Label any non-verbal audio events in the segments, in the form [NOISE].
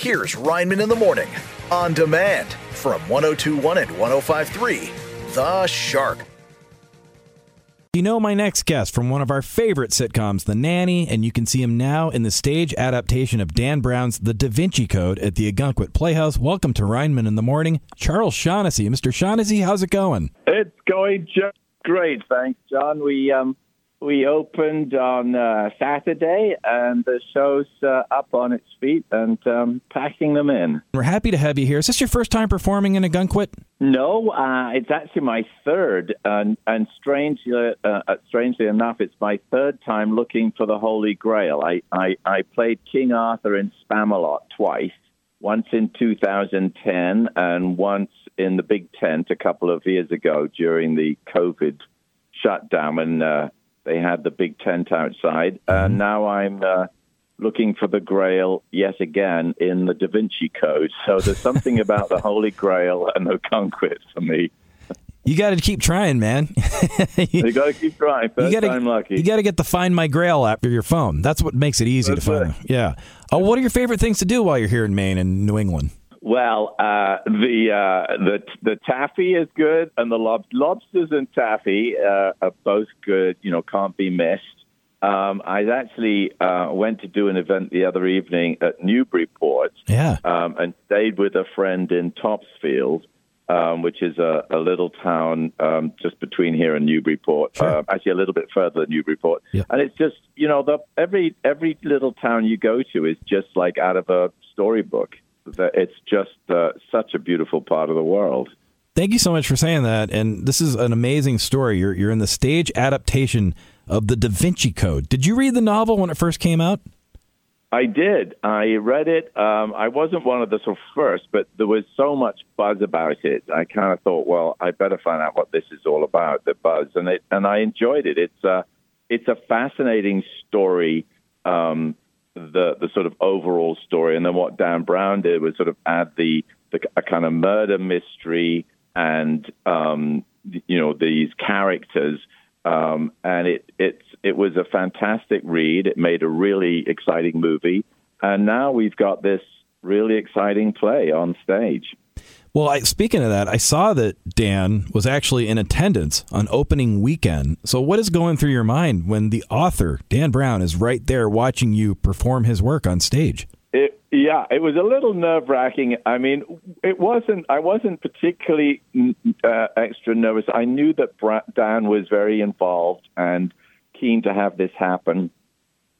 Here's Reineman in the Morning on demand from 1021 and 1053. The Shark. You know my next guest from one of our favorite sitcoms, The Nanny, and you can see him now in the stage adaptation of Dan Brown's The Da Vinci Code at the Ogunquit Playhouse. Welcome to Reineman in the Morning, Charles Shaughnessy. Mr. Shaughnessy, how's it going? It's going just great, thanks, John. We um, we opened on uh, Saturday, and the show's uh, up on its feet and um, packing them in. We're happy to have you here. Is this your first time performing in Ogunquit? No, uh, it's actually my third, and, and strangely, uh, uh, strangely enough, it's my third time looking for the Holy Grail. I, I, I played King Arthur in Spamalot twice, once in 2010 and once in the Big Tent a couple of years ago during the COVID shutdown, and uh, they had the big tent outside, and Mm-hmm. now I'm uh, looking for the Grail yet again in the Da Vinci Code. So there's something [LAUGHS] about the Holy Grail and the conquest for me. You got to keep trying, man. [LAUGHS] You got to keep trying. First you gotta, time lucky. You got to get the Find My Grail app for your phone. That's what makes it easy That's to find. right. Yeah. Oh, what are your favorite things to do while you're here in Maine and New England? Well, uh, the uh, the the taffy is good, and the lob- lobsters and taffy uh, are both good. You know, can't be missed. Um, I actually uh, went to do an event the other evening at Newburyport, Yeah. um, and stayed with a friend in Topsfield, um, which is a, a little town um, just between here and Newburyport. Sure. Uh, actually, a little bit further than Newburyport. Yeah. And it's just you know the every every little town you go to is just like out of a storybook. That It's just uh, such a beautiful part of the world. Thank you so much for saying that. And this is an amazing story. You're you're in the stage adaptation of the Da Vinci Code. Did you read the novel when it first came out? I did. I read it. Um, I wasn't one of the sort of first, but there was so much buzz about it. I kind of thought, well, I better find out what this is all about. The buzz, and it, and I enjoyed it. It's a, it's a fascinating story. Um, the the sort of overall story, and then what Dan Brown did was sort of add the, the a kind of murder mystery and um, you know these characters. Um, and it it's it was a fantastic read. It made a really exciting movie, and now we've got this really exciting play on stage. Well, I, speaking of that, I saw that Dan was actually in attendance on opening weekend. So, what is going through your mind when the author, Dan Brown, is right there watching you perform his work on stage? It, yeah, it was a little nerve wracking. I mean, it wasn't. I wasn't particularly mm, uh, extra nervous. I knew that Bra- Dan was very involved and keen to have this happen,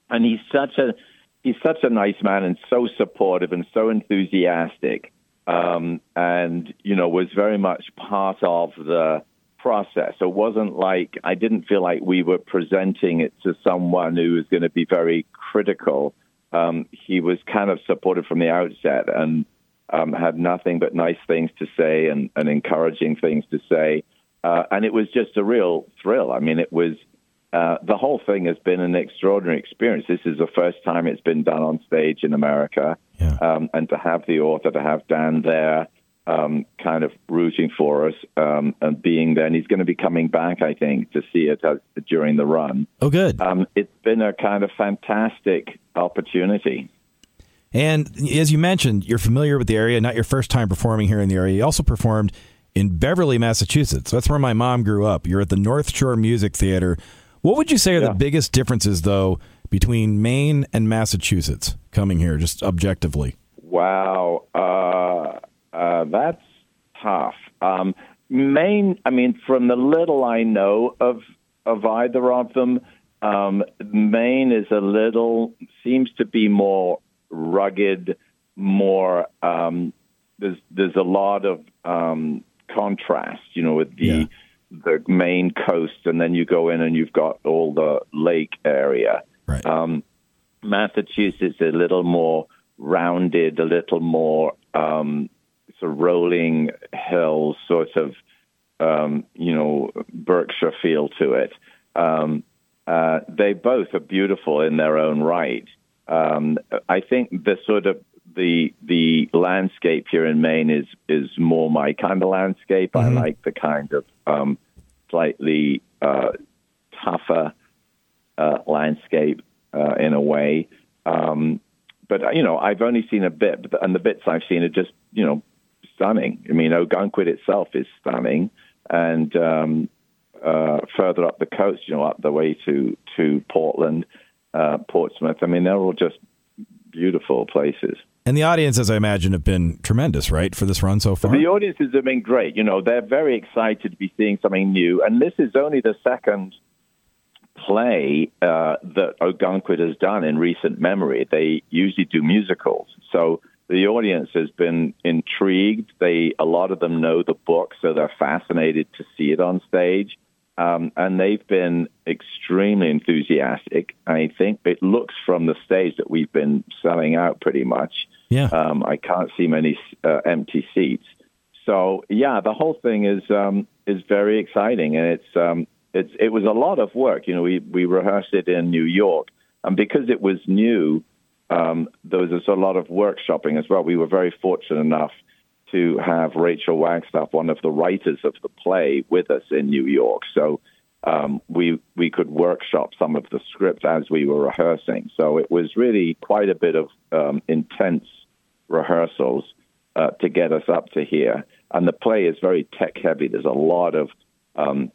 and he's such a he's such a nice man and so supportive and so enthusiastic, um, and you know was very much part of the process. It wasn't like I didn't feel like we were presenting it to someone who was going to be very critical um, he was kind of supportive from the outset and um, had nothing but nice things to say and, and encouraging things to say. Uh, and it was just a real thrill. I mean, it was uh, the whole thing has been an extraordinary experience. This is the first time it's been done on stage in America. Yeah. Um, and to have the author, to have Dan there, um, kind of rooting for us um, and being there. And he's going to be coming back, I think, to see it as, during the run. Oh, good. Um, it's been a kind of fantastic opportunity. And as you mentioned, you're familiar with the area, not your first time performing here in the area. You also performed in Beverly, Massachusetts. That's where my mom grew up. You're at the North Shore Music Theater. What would you say are Yeah. the biggest differences, though, between Maine and Massachusetts coming here, just objectively? Wow, uh, uh, that's tough. Um, Maine, I mean, from the little I know of of either of them, um, Maine is a little seems to be more rugged, more. Um, there's there's a lot of um, contrast, you know, with the Yeah. The Maine coast, and then you go in and you've got all the lake area. Right. Um, Massachusetts is a little more rounded, a little more um, sort of rolling hills, sort of um, you know Berkshire feel to it. Um, uh, they both are beautiful in their own right. Um, I think the sort of the the landscape here in Maine is is more my kind of landscape. I like the kind of um, slightly uh, tougher uh, landscape uh, in a way. Um, but you know, I've only seen a bit, and the bits I've seen are just you know stunning. I mean, Ogunquit itself is stunning, and um, uh, further up the coast, you know, up the way to to Portland, uh, Portsmouth. I mean, they're all just beautiful places. And the audiences, I imagine, have been tremendous, right, for this run so far? The audiences have been great. You know, they're very excited to be seeing something new. And this is only the second play uh, that Ogunquit has done in recent memory. They usually do musicals. So the audience has been intrigued. They a lot of them know the book, so they're fascinated to see it on stage. Um, and they've been extremely enthusiastic. I think it looks from the stage that we've been selling out pretty much. Yeah. Um, I can't see many uh, empty seats. So yeah, the whole thing is um, is very exciting, and it's um, it's it was a lot of work. You know, we we rehearsed it in New York, and because it was new, um, there was a lot of workshopping as well. We were very fortunate enough to have Rachel Wagstaff, one of the writers of the play, with us in New York. So um, we we could workshop some of the script as we were rehearsing. So it was really quite a bit of um, intense rehearsals uh, to get us up to here. And the play is very tech heavy. There's a lot of um,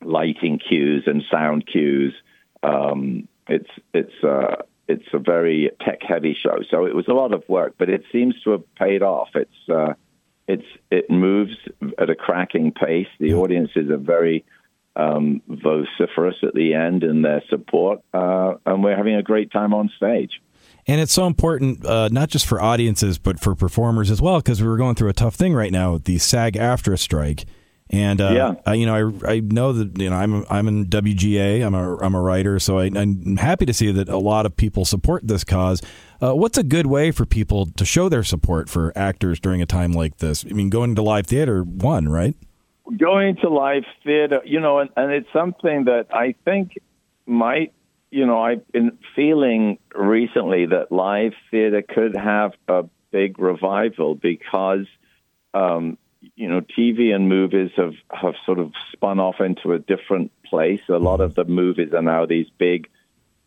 lighting cues and sound cues. Um, it's it's uh, it's a very tech heavy show. So it was a lot of work, but it seems to have paid off. It's uh, it's it moves at a cracking pace. The audiences are very um, vociferous at the end in their support, uh, and we're having a great time on stage. And it's so important, uh, not just for audiences, but for performers as well, because we're going through a tough thing right now, the SAG-AFTRA strike. And uh, yeah. I, you know, I, I know that you know I'm I'm in WGA. I'm a I'm a writer, so I, am happy to see that a lot of people support this cause. Uh, what's a good way for people to show their support for actors during a time like this? I mean, going to live theater, one, right? Going to live theater, you know, and, and it's something that I think might, you know, I've been feeling recently that live theater could have a big revival because um, you know, TV and movies have, have sort of spun off into a different place. A lot of the movies are now these big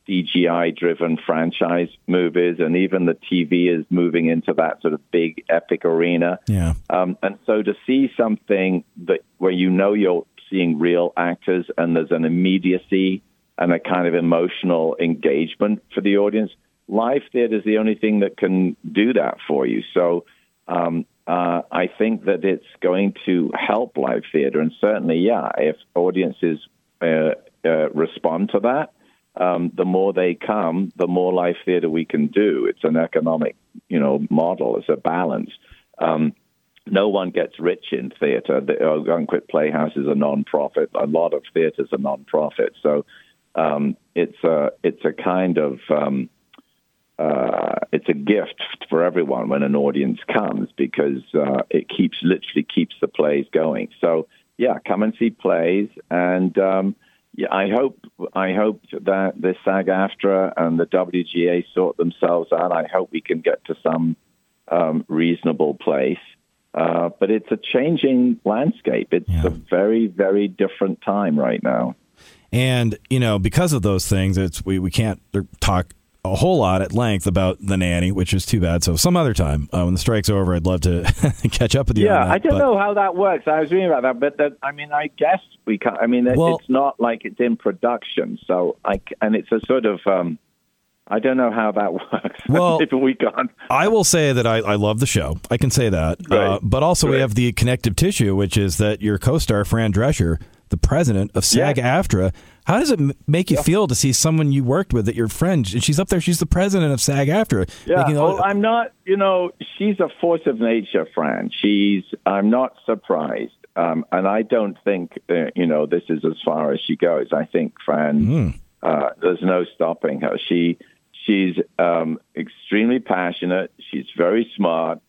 CGI driven franchise movies, and even the TV is moving into that sort of big epic arena. Yeah. Um, and so to see something that where you know you're seeing real actors and there's an immediacy and a kind of emotional engagement for the audience, live theater is the only thing that can do that for you. So um, uh, I think that it's going to help live theater, and certainly, yeah, if audiences uh, uh, respond to that, um, the more they come, the more live theater we can do. It's an economic, you know, model. It's a balance. Um, no one gets rich in theater. The Ogunquit Playhouse is a non-profit. A lot of theaters are non-profit, so um, it's a it's a kind of um, uh, it's a gift for everyone when an audience comes because uh, it keeps literally keeps the plays going. So yeah, come and see plays, and um, yeah, I hope I hope that the SAG-AFTRA and the WGA sort themselves out. I hope we can get to some um, reasonable place. Uh, but it's a changing landscape. It's yeah. a very, very different time right now. And you know, because of those things, it's we, we can't talk a whole lot at length about the nanny, which is too bad. So some other time uh, when the strike's over, I'd love to [LAUGHS] catch up with you. Yeah, that, I don't but... know how that works. I was reading about that, but that, I mean, I guess we can. I mean, well, it's not like it's in production, so I and it's a sort of. Um, I don't know how that [LAUGHS] works. Well, if we can't. I will say that I, I love the show. I can say that. Right. Uh, but also, right. we have the connective tissue, which is that your co-star Fran Drescher, the president of SAG-AFTRA. How does it make you yeah. feel to see someone you worked with that your friend, and she's up there, she's the president of SAG-AFTRA? Yeah, making, well, I'm not, you know, she's a force of nature, Fran. She's, I'm not surprised. Um, and I don't think, uh, you know, this is as far as she goes. I think Fran, mm. uh, there's no stopping her. She, she's um, extremely passionate. She's very smart.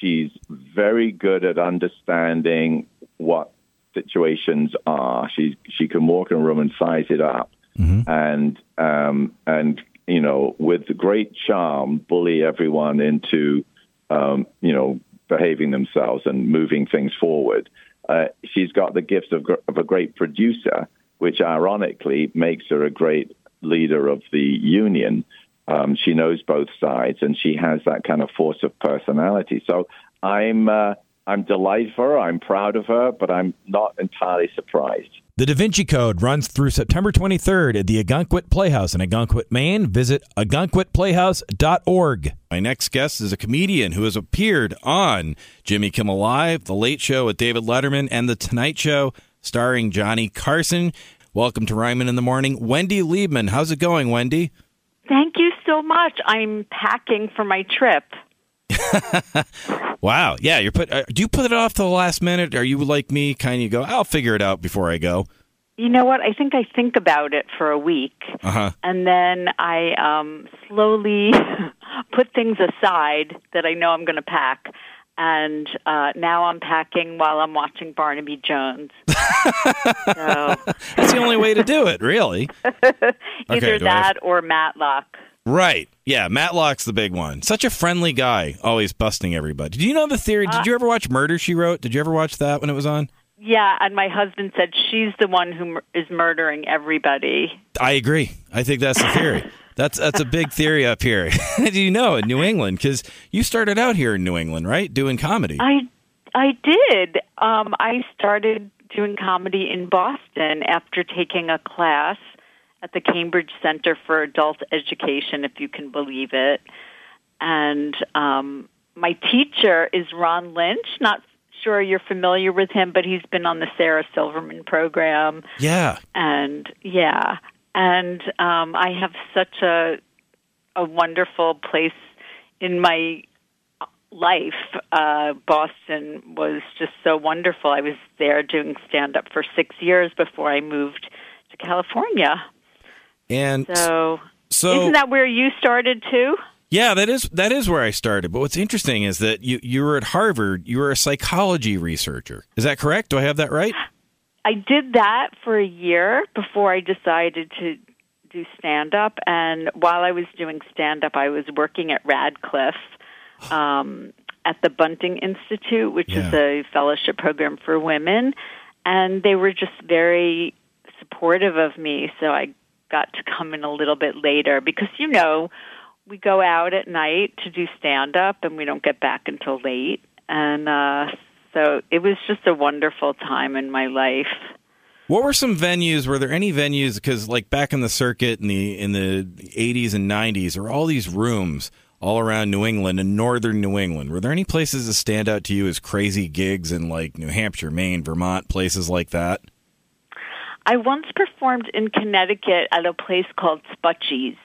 She's very good at understanding what situations are. She she can walk in a room and size it up, mm-hmm. and um, and you know with great charm bully everyone into um, you know behaving themselves and moving things forward. Uh, she's got the gifts of, of a great producer, which ironically makes her a great leader of the union. Um, she knows both sides, and she has that kind of force of personality. So I'm uh, I'm delighted for her. I'm proud of her, but I'm not entirely surprised. The Da Vinci Code runs through September 23rd at the Ogunquit Playhouse in Ogunquit, Maine. Visit ogunquitplayhouse.org. My next guest is a comedian who has appeared on Jimmy Kimmel Live, The Late Show with David Letterman, and The Tonight Show starring Johnny Carson. Welcome to Reineman in the Morning. Wendy Liebman, how's it going, Wendy? Thank you so much. I'm packing for my trip. [LAUGHS] wow. Yeah, you're put. Uh, do you put it off to the last minute? Are you like me, kind of go? I'll figure it out before I go. You know what? I think I think about it for a week, uh-huh. and then I um, slowly [LAUGHS] put things aside that I know I'm going to pack. And uh, now I'm packing while I'm watching Barnaby Jones. [LAUGHS] so. That's the only way to do it, really. Either okay, that or Matlock. Right. Yeah, Matlock's the big one. Such a friendly guy, always busting everybody. Did you know the theory? Did uh, you ever watch Murder She Wrote? Did you ever watch that when it was on? Yeah, and my husband said she's the one who is murdering everybody. I agree. I think that's the theory. [LAUGHS] that's that's a big theory up here. [LAUGHS] Do you know in New England? Because you started out here in New England, right, doing comedy. I I did. Um, I started doing comedy in Boston after taking a class at the Cambridge Center for Adult Education, if you can believe it. And um, my teacher is Ron Lynch. Not sure you're familiar with him, but he's been on the Sarah Silverman program. Yeah. And yeah, and um, I have such a a wonderful place in my life. Uh, Boston was just so wonderful. I was there doing stand up for six years before I moved to California. And so, so isn't that where you started too? Yeah, that is that is where I started. But what's interesting is that you you were at Harvard. You were a psychology researcher. Is that correct? Do I have that right? I did that for a year before I decided to do stand up. And while I was doing stand up, I was working at Radcliffe um, at the Bunting Institute, which yeah. is a fellowship program for women. And they were just very supportive of me. So I got to come in a little bit later because you know we go out at night to do stand up and we don't get back until late and uh so it was just a wonderful time in my life what were some venues were there any venues because like back in the circuit in the in the 80s and 90s there were all these rooms all around New England and northern New England. Were there any places that stand out to you as crazy gigs in like New Hampshire, Maine, Vermont, places like that? I once performed in Connecticut at a place called Sputchies,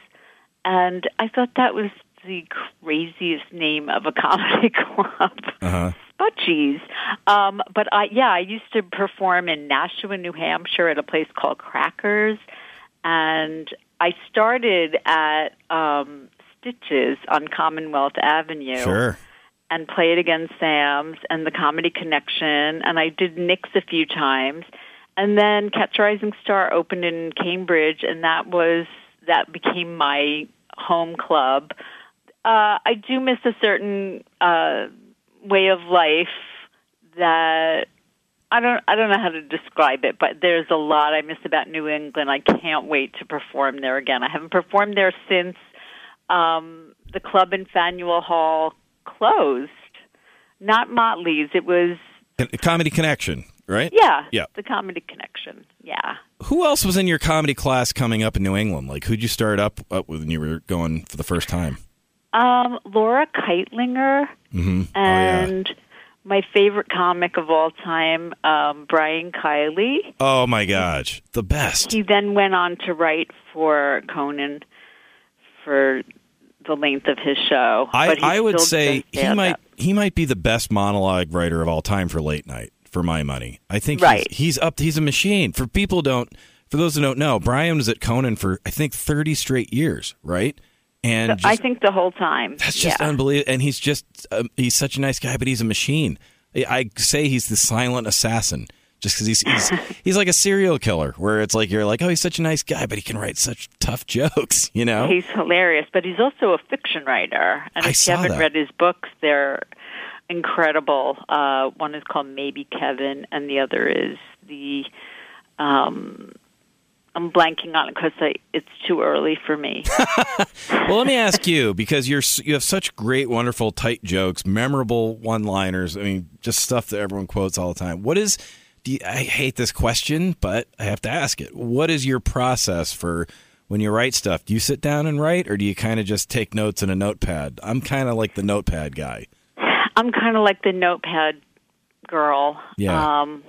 and I thought that was the craziest name of a [LAUGHS] comedy club. Uh-huh. Sputchies. Um, but I, yeah, I used to perform in Nashua, New Hampshire, at a place called Crackers, and I started at um, Stitches on Commonwealth Avenue. Sure and Play It Again Sam's and the Comedy Connection, and I did Nick's a few times. And then Catch Rising Star opened in Cambridge, and that was that became my home club. Uh, I do miss a certain uh, way of life that I don't I don't know how to describe it, but there's a lot I miss about New England. I can't wait to perform there again. I haven't performed there since um, the club in Faneuil Hall closed. Not Motley's. It was Comedy Connection right? Yeah. Yeah. The Comedy Connection. Yeah. Who else was in your comedy class coming up in New England? Like, who'd you start up, up with when you were going for the first time? Um, Laura Kightlinger mm-hmm. and oh, yeah. my favorite comic of all time, um, Brian Kiley. Oh my gosh, the best. He then went on to write for Conan for the length of his show. I, I would say he might he might be the best monologue writer of all time for late night for my money. I think right. he's, he's up. He's a machine. For people don't, for those who don't know, Brian was at Conan for I think thirty straight years, right? And just, I think the whole time. That's just yeah. unbelievable. And he's just um, he's such a nice guy, but he's a machine. I say he's the silent assassin just because he's, he's [LAUGHS] he's like a serial killer where it's like you're like oh he's such a nice guy but he can write such tough [LAUGHS] jokes you know he's hilarious but he's also a fiction writer and if you haven't that. read his books they're incredible. Uh, one is called Maybe Kevin, and the other is the um, I'm blanking on it because it's too early for me. [LAUGHS] well, let me ask you because you're you have such great, wonderful, tight jokes, memorable one-liners. I mean, just stuff that everyone quotes all the time. What is? You, I hate this question, but I have to ask it. What is your process for when you write stuff? Do you sit down and write, or do you kind of just take notes in a notepad? I'm kind of like the notepad guy. I'm kind of like the notepad girl. Yeah. Um,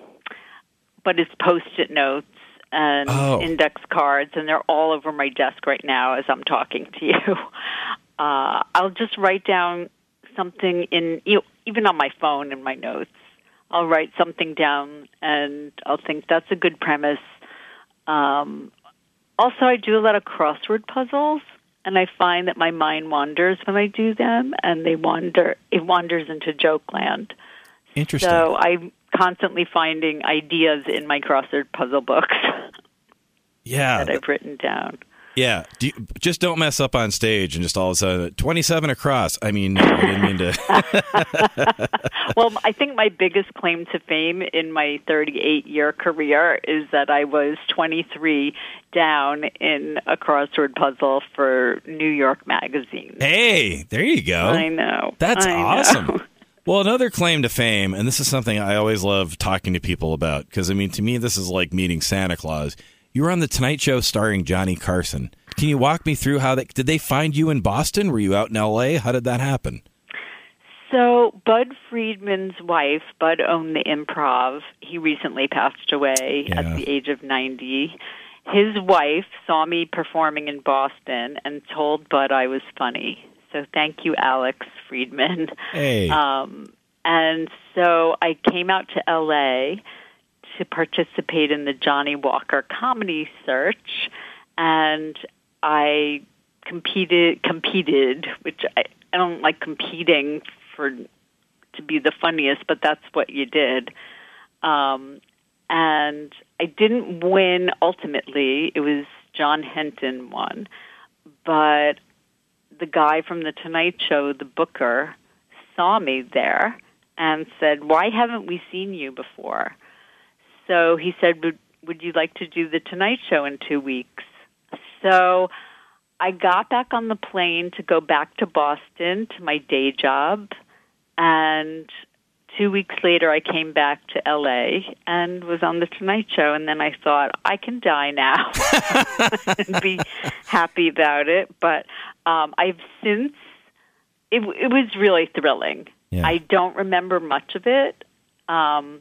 but it's post-it notes and Oh. index cards, and they're all over my desk right now as I'm talking to you. [LAUGHS] Uh, I'll just write down something in, you know, even on my phone in my notes. I'll write something down, and I'll think that's a good premise. Um, also, I do a lot of crossword puzzles, and I find that my mind wanders when I do them, and they wander. It wanders into joke land. Interesting. So I'm constantly finding ideas in my crossword puzzle books yeah, [LAUGHS] that I've written down. Yeah. Do you, just don't mess up on stage and just all of a sudden twenty-seven across. I mean, no, I didn't mean to. [LAUGHS] Well, I think my biggest claim to fame in my 38 year career is that I was 23 down in a crossword puzzle for New York Magazine. hey, there you go. I know. That's I know. awesome. [LAUGHS] Well, another claim to fame, and this is something I always love talking to people about because I mean, to me, this is like meeting Santa Claus. You were on the Tonight Show starring Johnny Carson. Can you walk me through how? Did they find you in Boston? Were you out in L.A.? How did that happen? So, Budd Friedman's wife, Budd owned the improv. He recently passed away Yeah. at the age of 90. His wife saw me performing in Boston and told Budd I was funny. So, thank you, Alix Friedman. Hey, Um, and so I came out to LA to participate in the Johnnie Walker Comedy Search, and I competed. Competed, which I, I don't like competing for to be the funniest, but that's what you did. Um, and I didn't win ultimately. It was John Henton won, but the guy from the Tonight Show, the booker, saw me there and said, "Why haven't we seen you before?" So he said, "Would would you like to do the Tonight Show in 2 weeks?" So I got back on the plane to go back to Boston to my day job and 2 weeks later I came back to LA and was on the Tonight Show and then I thought I can die now [LAUGHS] and be happy about it, but um I've since it it was really thrilling. Yeah. I don't remember much of it, um,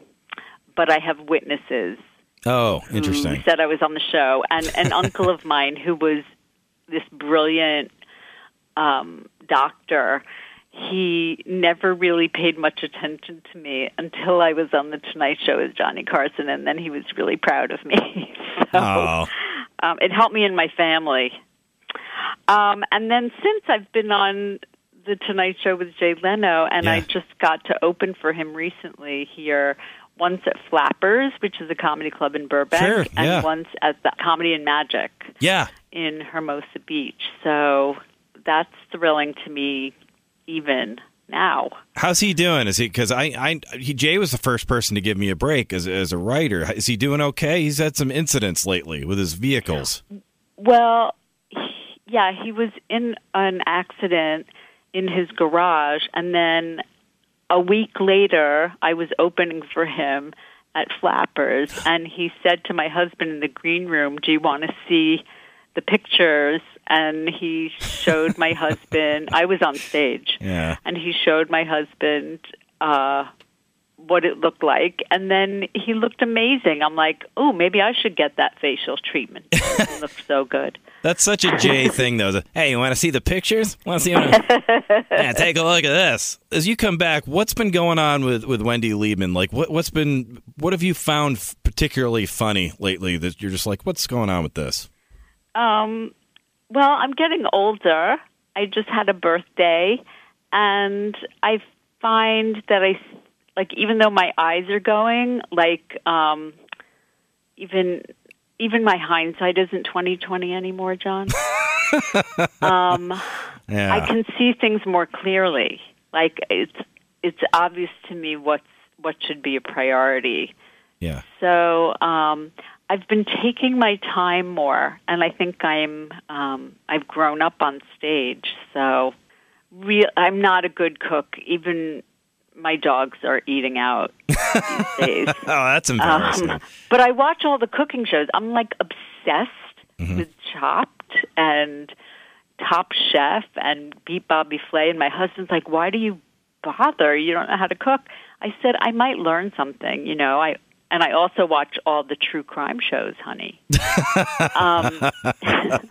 but I have witnesses oh, interesting. who said I was on the show, and an [LAUGHS] uncle of mine who was this brilliant um, doctor. He never really paid much attention to me until I was on the Tonight Show with Johnny Carson, and then he was really proud of me. [LAUGHS] so Oh, um, it helped me and my family. Um, and then since I've been on the Tonight Show with Jay Leno, and I just got to open for him recently here, once at Flappers, which is a comedy club in Burbank, Sure, and once at the Comedy and Magic yeah. in Hermosa Beach. So that's thrilling to me even now. How's he doing? Is he because I, I he, Jay was the first person to give me a break as as a writer. Is he doing okay? He's had some incidents lately with his vehicles. Well, he- yeah, he was in an accident in his garage, and then a week later, I was opening for him at Flappers, and he said to my husband in the green room, "Do you want to see the pictures?" And he showed my [LAUGHS] husband. I was on stage, Yeah. and he showed my husband uh, what it looked like, and then he looked amazing. I'm like, "Oh, maybe I should get that facial treatment. It [LAUGHS] looked so good." That's such a Jay [LAUGHS] thing, though. The, hey, you want to see the pictures? Want to see? [LAUGHS] yeah, take a look at this. As you come back, what's been going on with, with Wendy Liebman? Like, what what's been what have you found particularly funny lately that you're just like, what's going on with this? Um, well, I'm getting older. I just had a birthday, and I find that I like even though my eyes are going, like um, even even my hindsight isn't 2020 anymore, John. [LAUGHS] um, Yeah, I can see things more clearly. Like it's it's obvious to me what's what should be a priority. yeah, So um, I've been taking my time more, and I think I'm um, I've grown up on stage, so real. I'm not a good cook. Even my dogs are eating out [LAUGHS] these days. oh, that's embarrassing. Um, but I watch all the cooking shows. I'm like obsessed mm-hmm. with Chopped and Top Chef and Beat Bobby Flay. And my husband's like, "Why do you bother? You don't know how to cook." I said, "I might learn something." You know, I and I also watch all the true crime shows, honey. um, [LAUGHS] I'm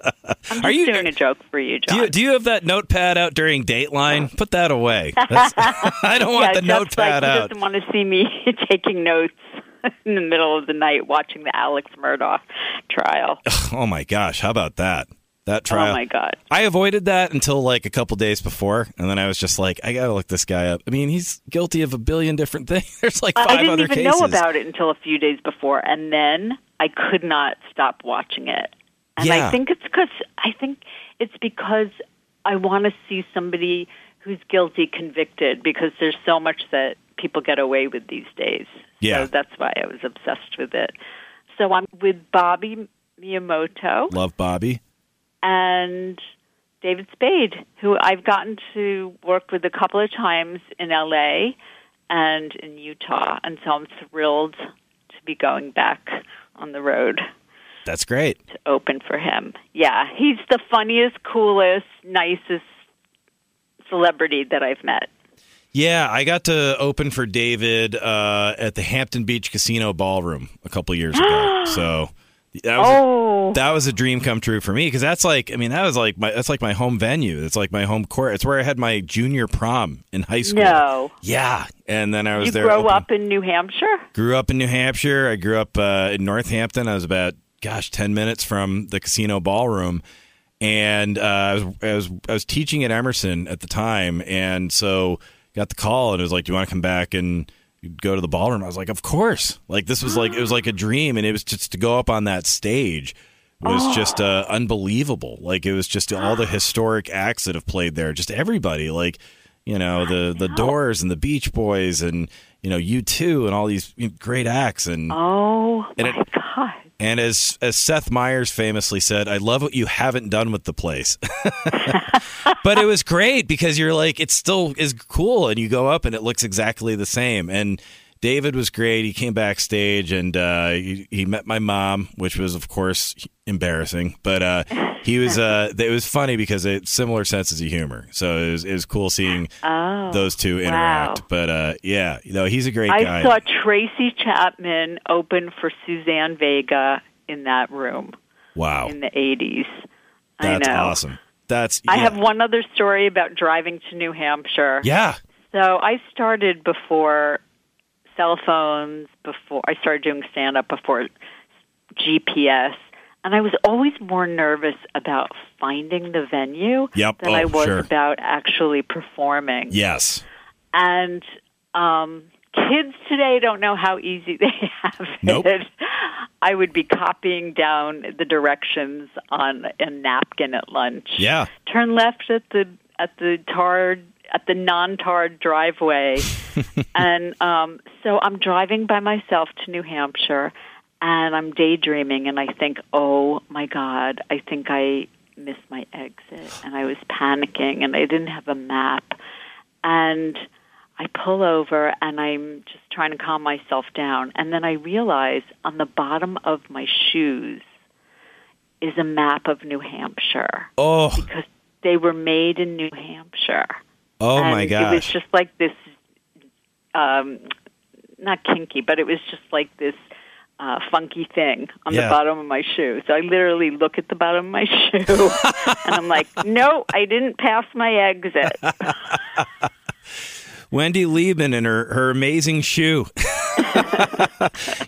just Are you, doing a joke for you, John. Do you, do you have that notepad out during Dateline? [LAUGHS] Put that away. [LAUGHS] I don't want yeah, the notepad like, out. He doesn't want to see me taking notes in the middle of the night watching the Alex Murdaugh trial. Oh my gosh, how about that? That oh, trial. Oh my god! I avoided that until like a couple days before, and then I was just like, I gotta look this guy up. I mean, he's guilty of a billion different [LAUGHS] things. There's like five other cases. I didn't even cases. know about it until a few days before, and then I could not stop watching it. And yeah. I think it's because I think it's because I want to see somebody who's guilty convicted because there's so much that people get away with these days. Yeah, so that's why I was obsessed with it. So I'm with Bobby Miyamoto. Love Bobby and David Spade, who I've gotten to work with a couple of times in LA and in Utah, and so I'm thrilled to be going back on the road. That's great. To open for him. Yeah, he's the funniest, coolest, nicest celebrity that I've met. Yeah, I got to open for David uh, at the Hampton Beach Casino Ballroom a couple years ago. [GASPS] so that was oh. a, that was a dream come true for me because that's like I mean that was like my that's like my home venue. It's like my home court. It's where I had my junior prom in high school. No. Yeah, and then I was you there. You grew open, up in New Hampshire. Grew up in New Hampshire. I grew up uh, in North Hampton. I was about gosh ten minutes from the casino ballroom, and uh, I was I was I was teaching at Emerson at the time, and so got the call and it was like, "Do you want to come back and?" Go to the ballroom. I was like, of course. Like this was like it was like a dream, and it was just to go up on that stage was oh. just uh, unbelievable. Like it was just all the historic acts that have played there. Just everybody, like you know the the Doors and the Beach Boys and you know U2 and all these great acts and oh and my it, god. And as as Seth Meyers famously said, I love what you haven't done with the place. [LAUGHS] but it was great because you're like it still is cool and you go up and it looks exactly the same and David was great. He came backstage and uh, he, he, met my mom, which was, of course, embarrassing. But uh, he was. Uh, [LAUGHS] it was funny because it similar senses of humor. So it was, it was cool seeing oh, those two interact. Wow. But uh, yeah, you know, he's a great I guy. I saw Tracy Chapman open for Suzanne Vega in that room. Wow. In the eighties. That's I know. awesome. That's. Yeah. I have one other story about driving to New Hampshire. Yeah. So I started before cell phones before I started doing stand up before GPS and I was always more nervous about finding the venue yep. than oh, I was sure. about actually performing. Yes. And um kids today don't know how easy [LAUGHS] they have nope. it. I would be copying down the directions on a napkin at lunch. Yeah. Turn left at the at the tarred at the non-tarred driveway, [LAUGHS] and um, so I'm driving by myself to New Hampshire, and I'm daydreaming, and I think, oh my God, I think I missed my exit, and I was panicking, and I didn't have a map, and I pull over, and I'm just trying to calm myself down, and then I realize on the bottom of my shoes is a map of New Hampshire. Oh, because they were made in New Hampshire. Oh and my gosh! It was just like this, um, not kinky, but it was just like this uh, funky thing on Yeah. the bottom of my shoe. So I literally look at the bottom of my [LAUGHS] shoe, and I'm like, no, I didn't pass my exit. [LAUGHS] Wendy Liebman and her, her amazing shoe. [LAUGHS]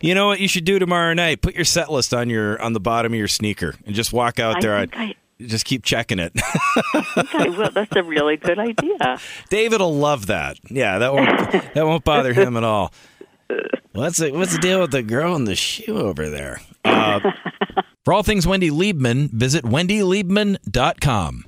you know what you should do tomorrow night? Put your set list on your on the bottom of your sneaker and just walk out I there. I, just keep checking it. I I will. That's a really good idea. David will love that. Yeah, that won't that won't bother him at all. What's the, what's the deal with the girl in the shoe over there? Uh, [LAUGHS] for all things Wendy Liebman, visit wendyliebman.com.